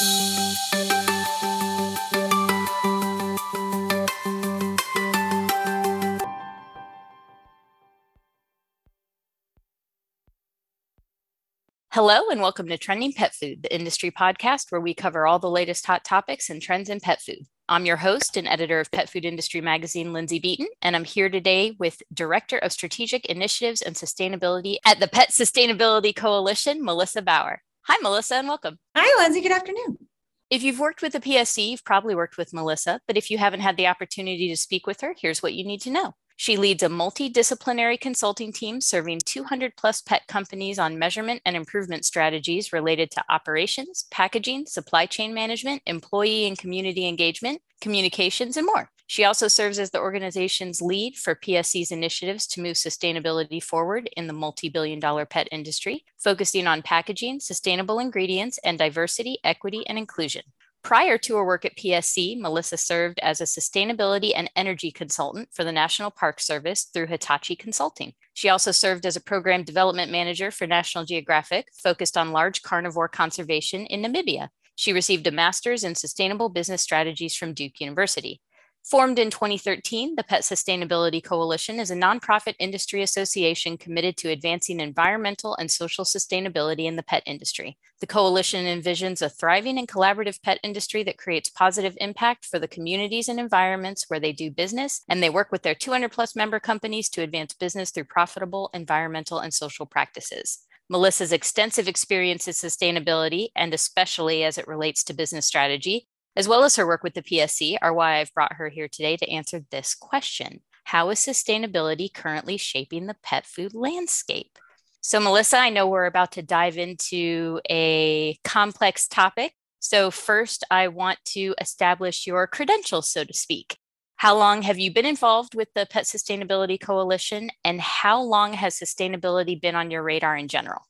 Hello, and welcome to Trending Pet Food, the industry podcast where we cover all the latest hot topics and trends in pet food. I'm your host and editor of Pet Food Industry Magazine, Lindsay Beaton, and I'm here today with Director of Strategic Initiatives and Sustainability at the Pet Sustainability Coalition, Melissa Bauer. Hi, Melissa, and welcome. Hi, Lindsay. Good afternoon. If you've worked with the PSC, you've probably worked with Melissa, but if you haven't had the opportunity to speak with her, here's what you need to know. She leads a multidisciplinary consulting team serving 200 plus pet companies on measurement and improvement strategies related to operations, packaging, supply chain management, employee and community engagement, communications, and more. She also serves as the organization's lead for PSC's initiatives to move sustainability forward in the multi billion dollar pet industry, focusing on packaging, sustainable ingredients, and diversity, equity, and inclusion. Prior to her work at PSC, Melissa served as a sustainability and energy consultant for the National Park Service through Hitachi Consulting. She also served as a program development manager for National Geographic, focused on large carnivore conservation in Namibia. She received a master's in sustainable business strategies from Duke University. Formed in 2013, the Pet Sustainability Coalition is a nonprofit industry association committed to advancing environmental and social sustainability in the pet industry. The coalition envisions a thriving and collaborative pet industry that creates positive impact for the communities and environments where they do business, and they work with their 200 plus member companies to advance business through profitable environmental and social practices. Melissa's extensive experience in sustainability, and especially as it relates to business strategy, as well as her work with the PSC, are why I've brought her here today to answer this question How is sustainability currently shaping the pet food landscape? So, Melissa, I know we're about to dive into a complex topic. So, first, I want to establish your credentials, so to speak. How long have you been involved with the Pet Sustainability Coalition, and how long has sustainability been on your radar in general?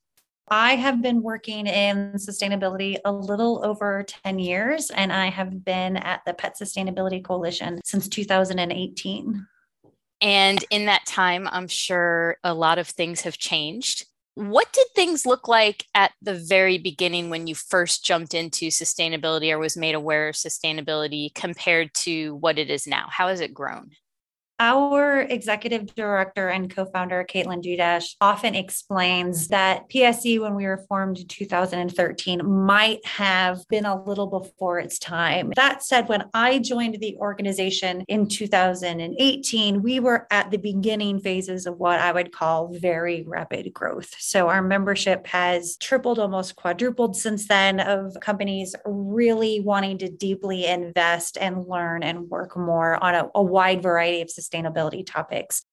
I have been working in sustainability a little over 10 years, and I have been at the Pet Sustainability Coalition since 2018. And in that time, I'm sure a lot of things have changed. What did things look like at the very beginning when you first jumped into sustainability or was made aware of sustainability compared to what it is now? How has it grown? Our executive director and co founder, Caitlin Dudash, often explains that PSC, when we were formed in 2013, might have been a little before its time. That said, when I joined the organization in 2018, we were at the beginning phases of what I would call very rapid growth. So our membership has tripled, almost quadrupled since then, of companies really wanting to deeply invest and learn and work more on a, a wide variety of systems sustainability topics.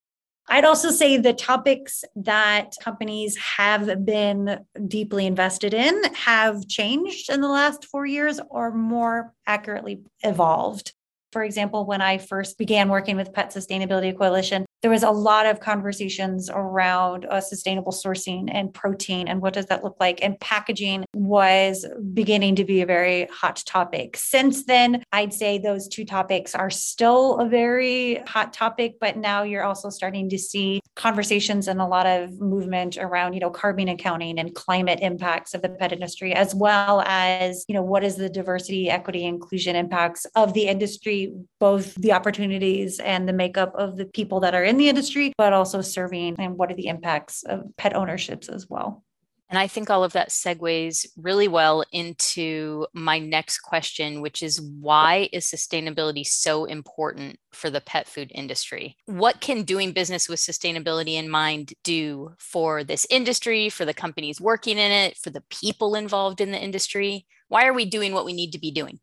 I'd also say the topics that companies have been deeply invested in have changed in the last four years or more accurately evolved. For example, when I first began working with Pet Sustainability Coalition, there was a lot of conversations around uh, sustainable sourcing and protein and what does that look like? And packaging was beginning to be a very hot topic. Since then i'd say those two topics are still a very hot topic but now you're also starting to see conversations and a lot of movement around you know carbon accounting and climate impacts of the pet industry as well as you know what is the diversity equity inclusion impacts of the industry both the opportunities and the makeup of the people that are in the industry, but also serving and what are the impacts of pet ownerships as well. And I think all of that segues really well into my next question, which is why is sustainability so important for the pet food industry? What can doing business with sustainability in mind do for this industry, for the companies working in it, for the people involved in the industry? Why are we doing what we need to be doing?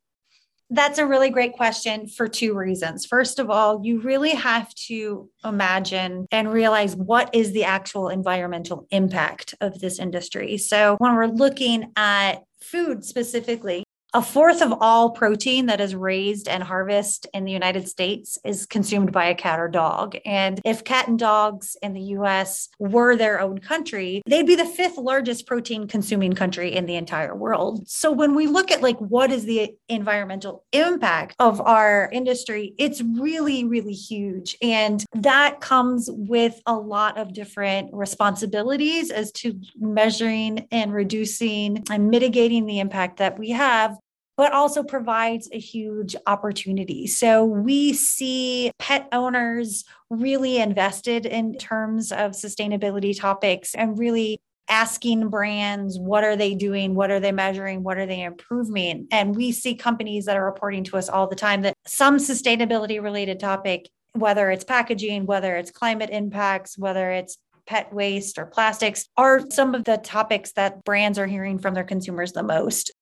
That's a really great question for two reasons. First of all, you really have to imagine and realize what is the actual environmental impact of this industry. So, when we're looking at food specifically, a fourth of all protein that is raised and harvested in the United States is consumed by a cat or dog. And if cat and dogs in the US were their own country, they'd be the fifth largest protein consuming country in the entire world. So when we look at like what is the environmental impact of our industry, it's really, really huge. And that comes with a lot of different responsibilities as to measuring and reducing and mitigating the impact that we have but also provides a huge opportunity. So we see pet owners really invested in terms of sustainability topics and really asking brands what are they doing? What are they measuring? What are they improving? And we see companies that are reporting to us all the time that some sustainability related topic whether it's packaging whether it's climate impacts whether it's pet waste or plastics are some of the topics that brands are hearing from their consumers the most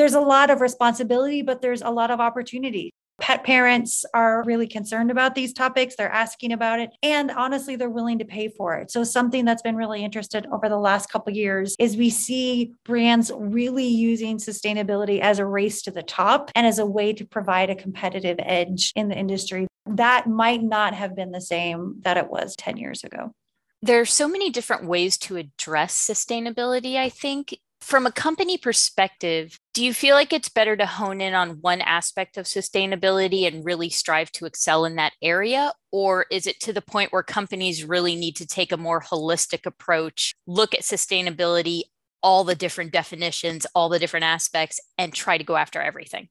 there's a lot of responsibility, but there's a lot of opportunity. Pet parents are really concerned about these topics. They're asking about it. And honestly, they're willing to pay for it. So, something that's been really interested over the last couple years is we see brands really using sustainability as a race to the top and as a way to provide a competitive edge in the industry. That might not have been the same that it was 10 years ago. There are so many different ways to address sustainability, I think. From a company perspective, do you feel like it's better to hone in on one aspect of sustainability and really strive to excel in that area? Or is it to the point where companies really need to take a more holistic approach, look at sustainability, all the different definitions, all the different aspects, and try to go after everything?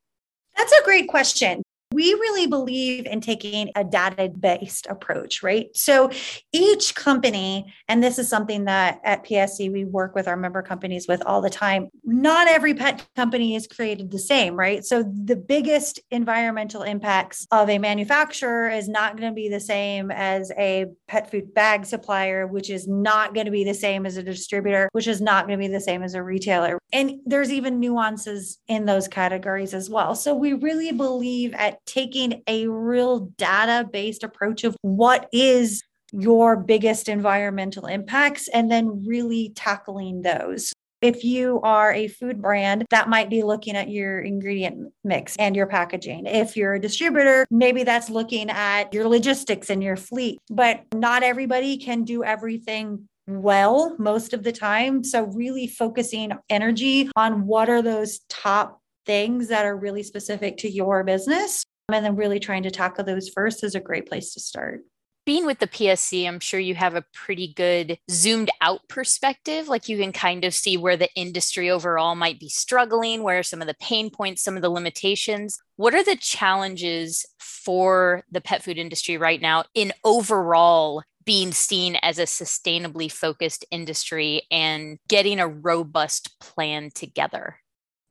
That's a great question. We really believe in taking a data based approach, right? So each company, and this is something that at PSC we work with our member companies with all the time, not every pet company is created the same, right? So the biggest environmental impacts of a manufacturer is not going to be the same as a pet food bag supplier, which is not going to be the same as a distributor, which is not going to be the same as a retailer. And there's even nuances in those categories as well. So we really believe at taking a real data based approach of what is your biggest environmental impacts and then really tackling those. If you are a food brand, that might be looking at your ingredient mix and your packaging. If you're a distributor, maybe that's looking at your logistics and your fleet. But not everybody can do everything well most of the time. So, really focusing energy on what are those top things that are really specific to your business and then really trying to tackle those first is a great place to start. Being with the PSC, I'm sure you have a pretty good zoomed out perspective. Like you can kind of see where the industry overall might be struggling, where are some of the pain points, some of the limitations. What are the challenges for the pet food industry right now in overall being seen as a sustainably focused industry and getting a robust plan together?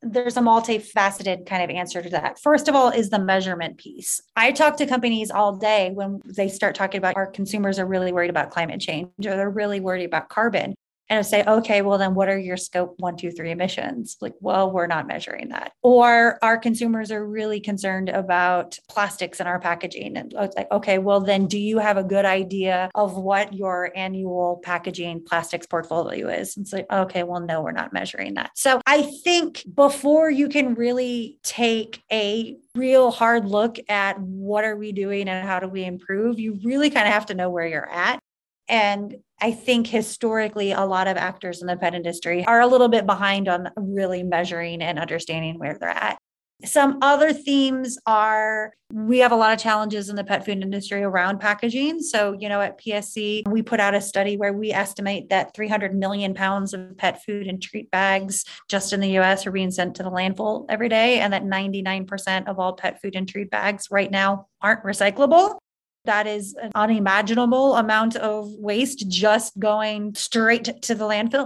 There's a multifaceted kind of answer to that. First of all, is the measurement piece. I talk to companies all day when they start talking about our consumers are really worried about climate change or they're really worried about carbon and say, okay, well, then what are your scope one, two, three emissions? Like, well, we're not measuring that. Or our consumers are really concerned about plastics in our packaging. And oh, it's like, okay, well, then do you have a good idea of what your annual packaging plastics portfolio is? And it's like, okay, well, no, we're not measuring that. So I think before you can really take a real hard look at what are we doing and how do we improve, you really kind of have to know where you're at. And I think historically, a lot of actors in the pet industry are a little bit behind on really measuring and understanding where they're at. Some other themes are we have a lot of challenges in the pet food industry around packaging. So, you know, at PSC, we put out a study where we estimate that 300 million pounds of pet food and treat bags just in the US are being sent to the landfill every day, and that 99% of all pet food and treat bags right now aren't recyclable. That is an unimaginable amount of waste just going straight to the landfill.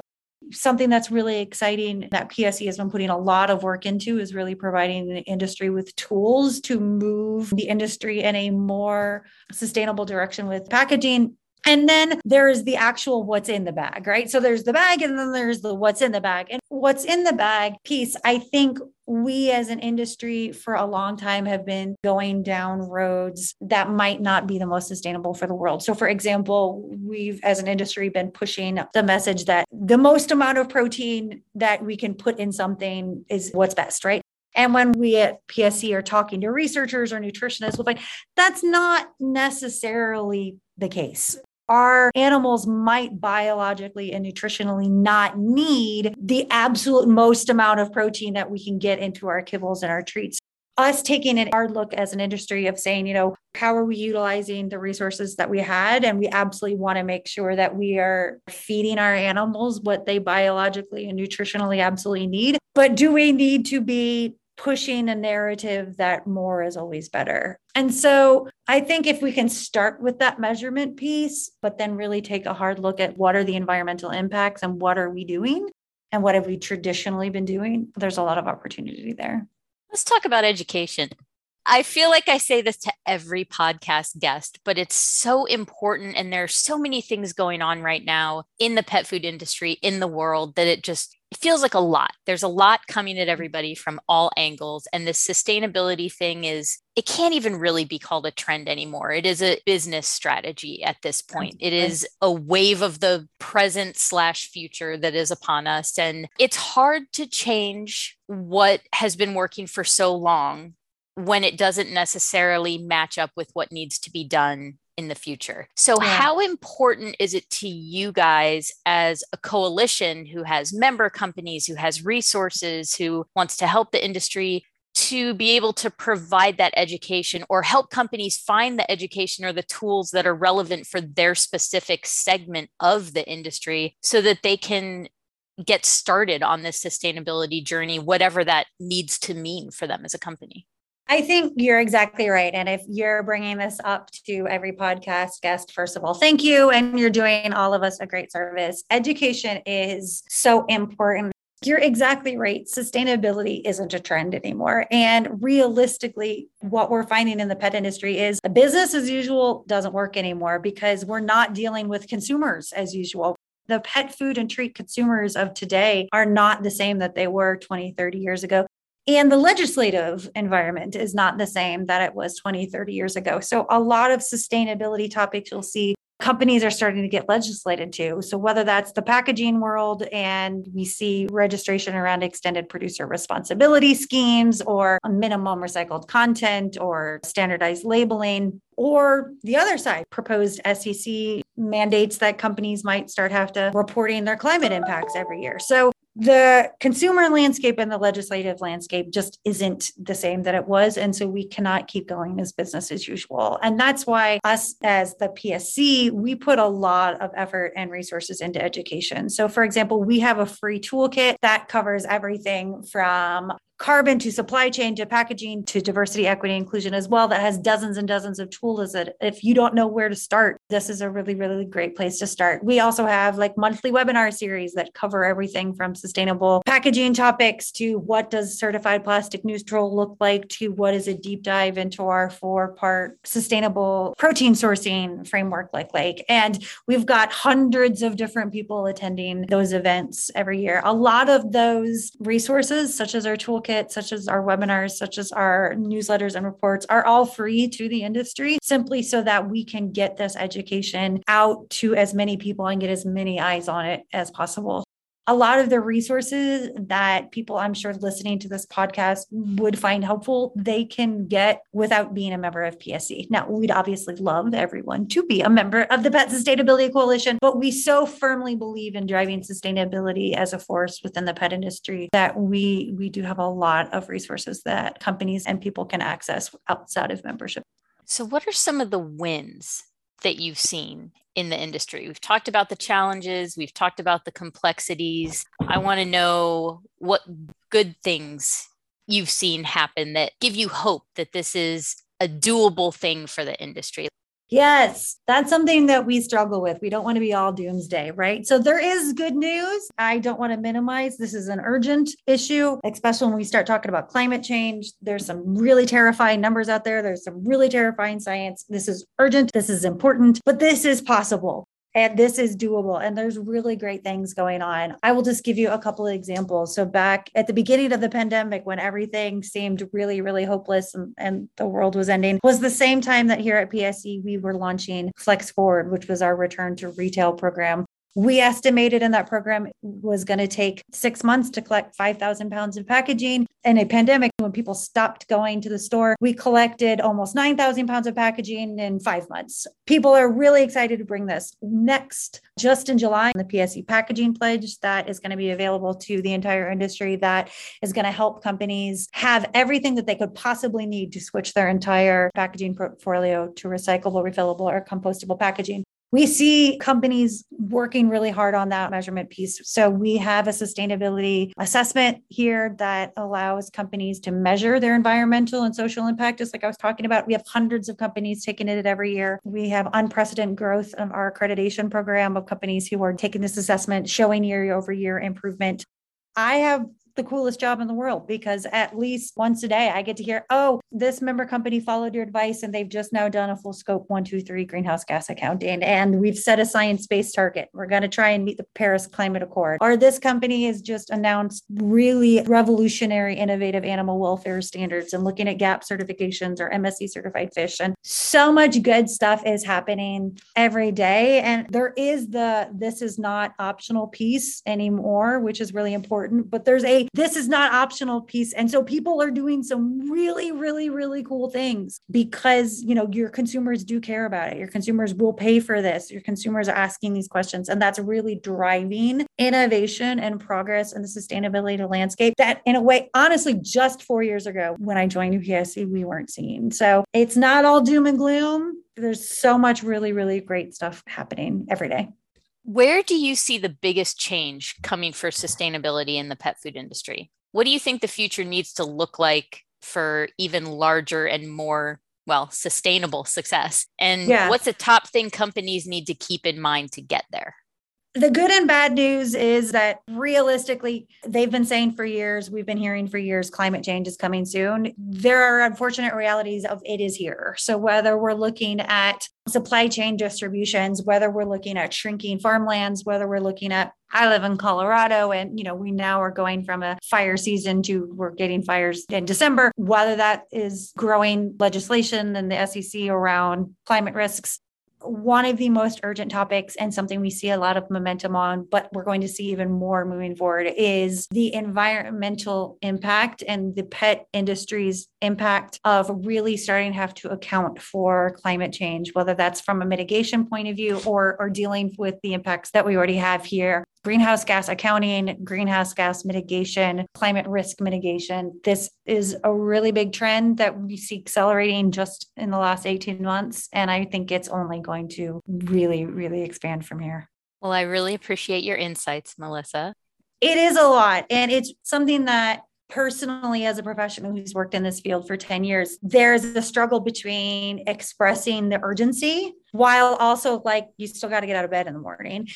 Something that's really exciting that PSC has been putting a lot of work into is really providing the industry with tools to move the industry in a more sustainable direction with packaging and then there is the actual what's in the bag, right? So there's the bag and then there's the what's in the bag. And what's in the bag piece, I think we as an industry for a long time have been going down roads that might not be the most sustainable for the world. So, for example, we've as an industry been pushing the message that the most amount of protein that we can put in something is what's best, right? And when we at PSC are talking to researchers or nutritionists, we'll find that's not necessarily the case our animals might biologically and nutritionally not need the absolute most amount of protein that we can get into our kibbles and our treats. Us taking an hard look as an industry of saying, you know, how are we utilizing the resources that we had? And we absolutely want to make sure that we are feeding our animals what they biologically and nutritionally absolutely need. But do we need to be pushing a narrative that more is always better. And so I think if we can start with that measurement piece, but then really take a hard look at what are the environmental impacts and what are we doing and what have we traditionally been doing, there's a lot of opportunity there. Let's talk about education. I feel like I say this to every podcast guest, but it's so important. And there are so many things going on right now in the pet food industry, in the world, that it just it feels like a lot. There's a lot coming at mm-hmm. everybody from all angles. And the sustainability thing is, it can't even really be called a trend anymore. It is a business strategy at this point. It is a wave of the present slash future that is upon us. And it's hard to change what has been working for so long when it doesn't necessarily match up with what needs to be done in the future. So, yeah. how important is it to you guys as a coalition who has member companies, who has resources, who wants to help the industry to be able to provide that education or help companies find the education or the tools that are relevant for their specific segment of the industry so that they can get started on this sustainability journey, whatever that needs to mean for them as a company? I think you're exactly right. And if you're bringing this up to every podcast guest, first of all, thank you. And you're doing all of us a great service. Education is so important. You're exactly right. Sustainability isn't a trend anymore. And realistically, what we're finding in the pet industry is a business as usual doesn't work anymore because we're not dealing with consumers as usual the pet food and treat consumers of today are not the same that they were 20, 30 years ago. And the legislative environment is not the same that it was 20, 30 years ago. So, a lot of sustainability topics you'll see companies are starting to get legislated to. So, whether that's the packaging world and we see registration around extended producer responsibility schemes or minimum recycled content or standardized labeling, or the other side, proposed SEC mandates that companies might start have to reporting their climate impacts every year. So the consumer landscape and the legislative landscape just isn't the same that it was. And so we cannot keep going as business as usual. And that's why us as the PSC, we put a lot of effort and resources into education. So, for example, we have a free toolkit that covers everything from carbon to supply chain to packaging to diversity, equity, inclusion as well that has dozens and dozens of tools that if you don't know where to start, this is a really, really great place to start. We also have like monthly webinar series that cover everything from sustainable packaging topics to what does certified plastic neutral look like to what is a deep dive into our four part sustainable protein sourcing framework like like. And we've got hundreds of different people attending those events every year. A lot of those resources, such as our toolkit, such as our webinars, such as our newsletters and reports, are all free to the industry simply so that we can get this education out to as many people and get as many eyes on it as possible a lot of the resources that people I'm sure listening to this podcast would find helpful, they can get without being a member of PSC. Now, we'd obviously love everyone to be a member of the Pet Sustainability Coalition, but we so firmly believe in driving sustainability as a force within the pet industry that we we do have a lot of resources that companies and people can access outside of membership. So what are some of the wins that you've seen in the industry? We've talked about the challenges, we've talked about the complexities. I want to know what good things you've seen happen that give you hope that this is a doable thing for the industry. Yes, that's something that we struggle with. We don't want to be all doomsday, right? So there is good news. I don't want to minimize this is an urgent issue, especially when we start talking about climate change. There's some really terrifying numbers out there. There's some really terrifying science. This is urgent. This is important, but this is possible and this is doable and there's really great things going on. I will just give you a couple of examples. So back at the beginning of the pandemic when everything seemed really really hopeless and, and the world was ending was the same time that here at psc we were launching flex forward which was our return to retail program we estimated in that program was going to take six months to collect 5,000 pounds of packaging. In a pandemic, when people stopped going to the store, we collected almost 9,000 pounds of packaging in five months. People are really excited to bring this. Next, just in July, the PSC packaging pledge that is going to be available to the entire industry that is going to help companies have everything that they could possibly need to switch their entire packaging portfolio to recyclable, refillable, or compostable packaging. We see companies working really hard on that measurement piece. So we have a sustainability assessment here that allows companies to measure their environmental and social impact, just like I was talking about. We have hundreds of companies taking it every year. We have unprecedented growth of our accreditation program of companies who are taking this assessment, showing year over year improvement. I have the coolest job in the world because at least once a day I get to hear, oh, this member company followed your advice and they've just now done a full scope one, two, three greenhouse gas accounting. And we've set a science based target. We're going to try and meet the Paris Climate Accord. Or this company has just announced really revolutionary, innovative animal welfare standards and looking at GAP certifications or MSC certified fish. And so much good stuff is happening every day. And there is the this is not optional piece anymore, which is really important. But there's a this is not optional piece. And so people are doing some really, really, really cool things because, you know, your consumers do care about it. Your consumers will pay for this. Your consumers are asking these questions. And that's really driving innovation and progress in the sustainability landscape that, in a way, honestly, just four years ago when I joined UPSC, we weren't seeing. So it's not all doom and gloom. There's so much really, really great stuff happening every day. Where do you see the biggest change coming for sustainability in the pet food industry? What do you think the future needs to look like for even larger and more, well, sustainable success? And yeah. what's the top thing companies need to keep in mind to get there? The good and bad news is that realistically, they've been saying for years, we've been hearing for years, climate change is coming soon. There are unfortunate realities of it is here. So, whether we're looking at supply chain distributions, whether we're looking at shrinking farmlands, whether we're looking at I live in Colorado and you know we now are going from a fire season to we're getting fires in December whether that is growing legislation and the SEC around climate risks one of the most urgent topics and something we see a lot of momentum on, but we're going to see even more moving forward is the environmental impact and the pet industry's impact of really starting to have to account for climate change, whether that's from a mitigation point of view or, or dealing with the impacts that we already have here greenhouse gas accounting, greenhouse gas mitigation, climate risk mitigation. This is a really big trend that we see accelerating just in the last 18 months. And I think it's only going to really, really expand from here. Well, I really appreciate your insights, Melissa. It is a lot. And it's something that personally as a professional who's worked in this field for 10 years there's a struggle between expressing the urgency while also like you still got to get out of bed in the morning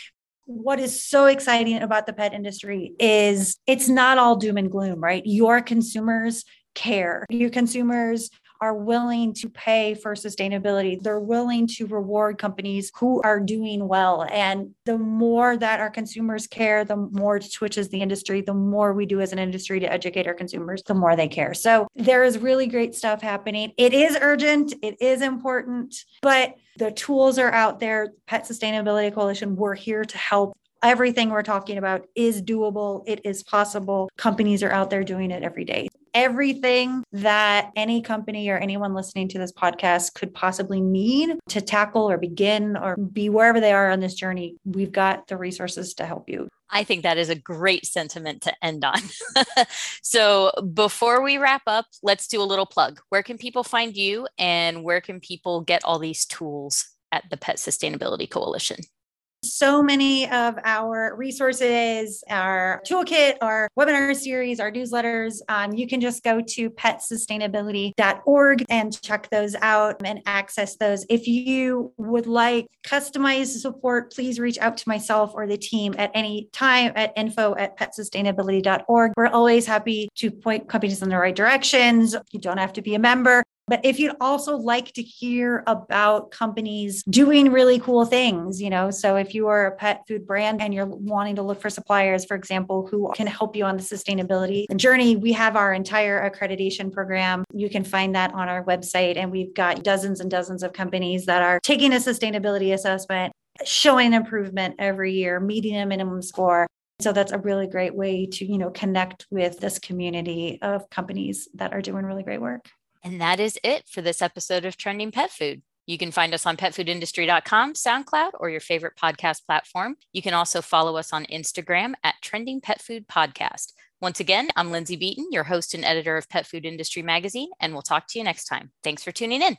what is so exciting about the pet industry is it's not all doom and gloom, right? Your consumers care. Your consumers are willing to pay for sustainability. They're willing to reward companies who are doing well. And the more that our consumers care, the more it switches the industry, the more we do as an industry to educate our consumers, the more they care. So there is really great stuff happening. It is urgent, it is important, but the tools are out there. Pet Sustainability Coalition, we're here to help everything we're talking about is doable. It is possible. Companies are out there doing it every day everything that any company or anyone listening to this podcast could possibly need to tackle or begin or be wherever they are on this journey. We've got the resources to help you. I think that is a great sentiment to end on. so, before we wrap up, let's do a little plug. Where can people find you and where can people get all these tools at the Pet Sustainability Coalition? So many of our resources, our toolkit, our webinar series, our newsletters. Um, you can just go to petsustainability.org and check those out and access those. If you would like customized support, please reach out to myself or the team at any time at info at petsustainability.org. We're always happy to point companies in the right directions. You don't have to be a member. But if you'd also like to hear about companies doing really cool things, you know, so if you are a pet food brand and you're wanting to look for suppliers, for example, who can help you on the sustainability journey, we have our entire accreditation program. You can find that on our website. And we've got dozens and dozens of companies that are taking a sustainability assessment, showing improvement every year, meeting a minimum score. So that's a really great way to, you know, connect with this community of companies that are doing really great work. And that is it for this episode of Trending Pet Food. You can find us on petfoodindustry.com, SoundCloud, or your favorite podcast platform. You can also follow us on Instagram at Trending Pet Food Podcast. Once again, I'm Lindsay Beaton, your host and editor of Pet Food Industry Magazine, and we'll talk to you next time. Thanks for tuning in.